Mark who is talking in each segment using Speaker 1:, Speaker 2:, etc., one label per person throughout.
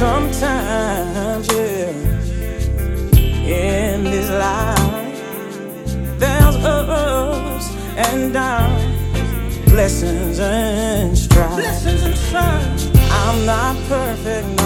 Speaker 1: Sometimes, yeah, in this life, there's ups and downs, blessings and strife. I'm not perfect.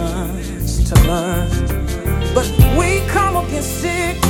Speaker 1: lessons to learn. But we come against sickness.